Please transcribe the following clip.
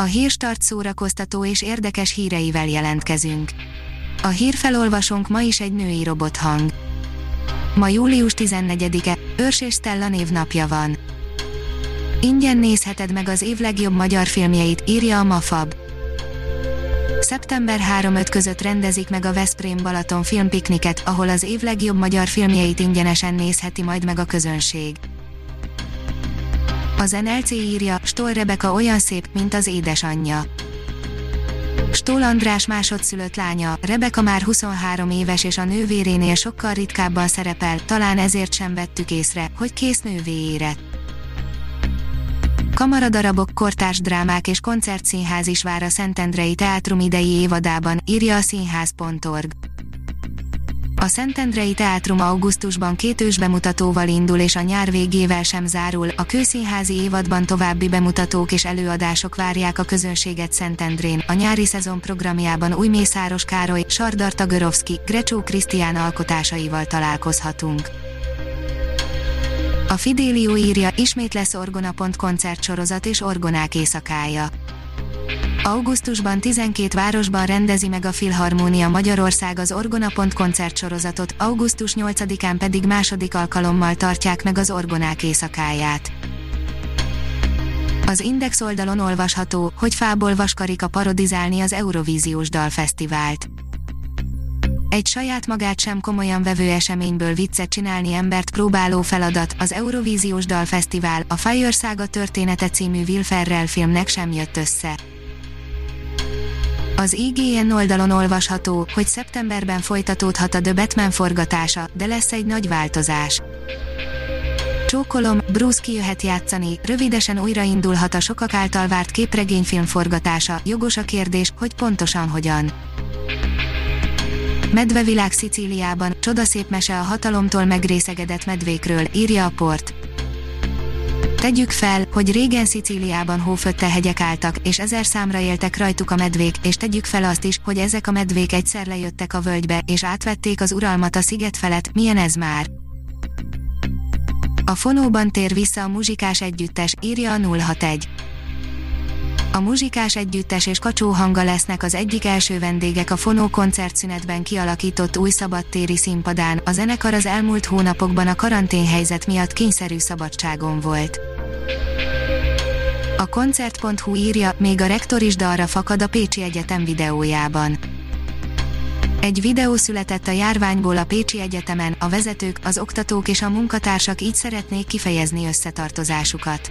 A hírstart szórakoztató és érdekes híreivel jelentkezünk. A hírfelolvasónk ma is egy női robothang. Ma július 14-e, Őrs és Stella névnapja van. Ingyen nézheted meg az év legjobb magyar filmjeit, írja a Mafab. Szeptember 3-5 között rendezik meg a Veszprém Balaton filmpikniket, ahol az év legjobb magyar filmjeit ingyenesen nézheti majd meg a közönség. Az NLC írja, Stoll Rebeka olyan szép, mint az édesanyja. Stoll András másodszülött lánya, Rebeka már 23 éves és a nővérénél sokkal ritkábban szerepel, talán ezért sem vettük észre, hogy kész nővé érett. Kamaradarabok, kortárs drámák és koncertszínház is vár a Szentendrei Teátrum idei évadában, írja a színház.org. A Szentendrei Teátrum augusztusban két ős bemutatóval indul és a nyár végével sem zárul, a kőszínházi évadban további bemutatók és előadások várják a közönséget Szentendrén. A nyári szezon programjában új Mészáros Károly, Sardar Tagorovszki, Grecsó Krisztián alkotásaival találkozhatunk. A Fidélió írja, ismét lesz Orgonapont koncertsorozat és Orgonák éjszakája. Augusztusban 12 városban rendezi meg a Filharmónia Magyarország az Orgonapont koncertsorozatot, augusztus 8-án pedig második alkalommal tartják meg az Orgonák éjszakáját. Az Index oldalon olvasható, hogy fából vaskarika parodizálni az Eurovíziós Dalfesztivált. Egy saját magát sem komolyan vevő eseményből viccet csinálni embert próbáló feladat, az Eurovíziós Dalfesztivál, a Fire Saga története című Will Ferrell filmnek sem jött össze. Az IGN oldalon olvasható, hogy szeptemberben folytatódhat a The Batman forgatása, de lesz egy nagy változás. Csókolom, Bruce kijöhet játszani, rövidesen újraindulhat a sokak által várt képregényfilm forgatása, jogos a kérdés, hogy pontosan hogyan. Medvevilág Szicíliában, csodaszép mese a hatalomtól megrészegedett medvékről, írja a port. Tegyük fel, hogy régen Szicíliában hófötte hegyek álltak, és ezer számra éltek rajtuk a medvék, és tegyük fel azt is, hogy ezek a medvék egyszer lejöttek a völgybe, és átvették az uralmat a sziget felett, milyen ez már? A fonóban tér vissza a muzsikás együttes, írja a 061. A muzsikás együttes és kacsó hanga lesznek az egyik első vendégek a Fonó koncertszünetben kialakított új szabadtéri színpadán. A zenekar az elmúlt hónapokban a karanténhelyzet miatt kényszerű szabadságon volt. A koncert.hu írja, még a rektor is dalra fakad a Pécsi Egyetem videójában. Egy videó született a járványból a Pécsi Egyetemen, a vezetők, az oktatók és a munkatársak így szeretnék kifejezni összetartozásukat.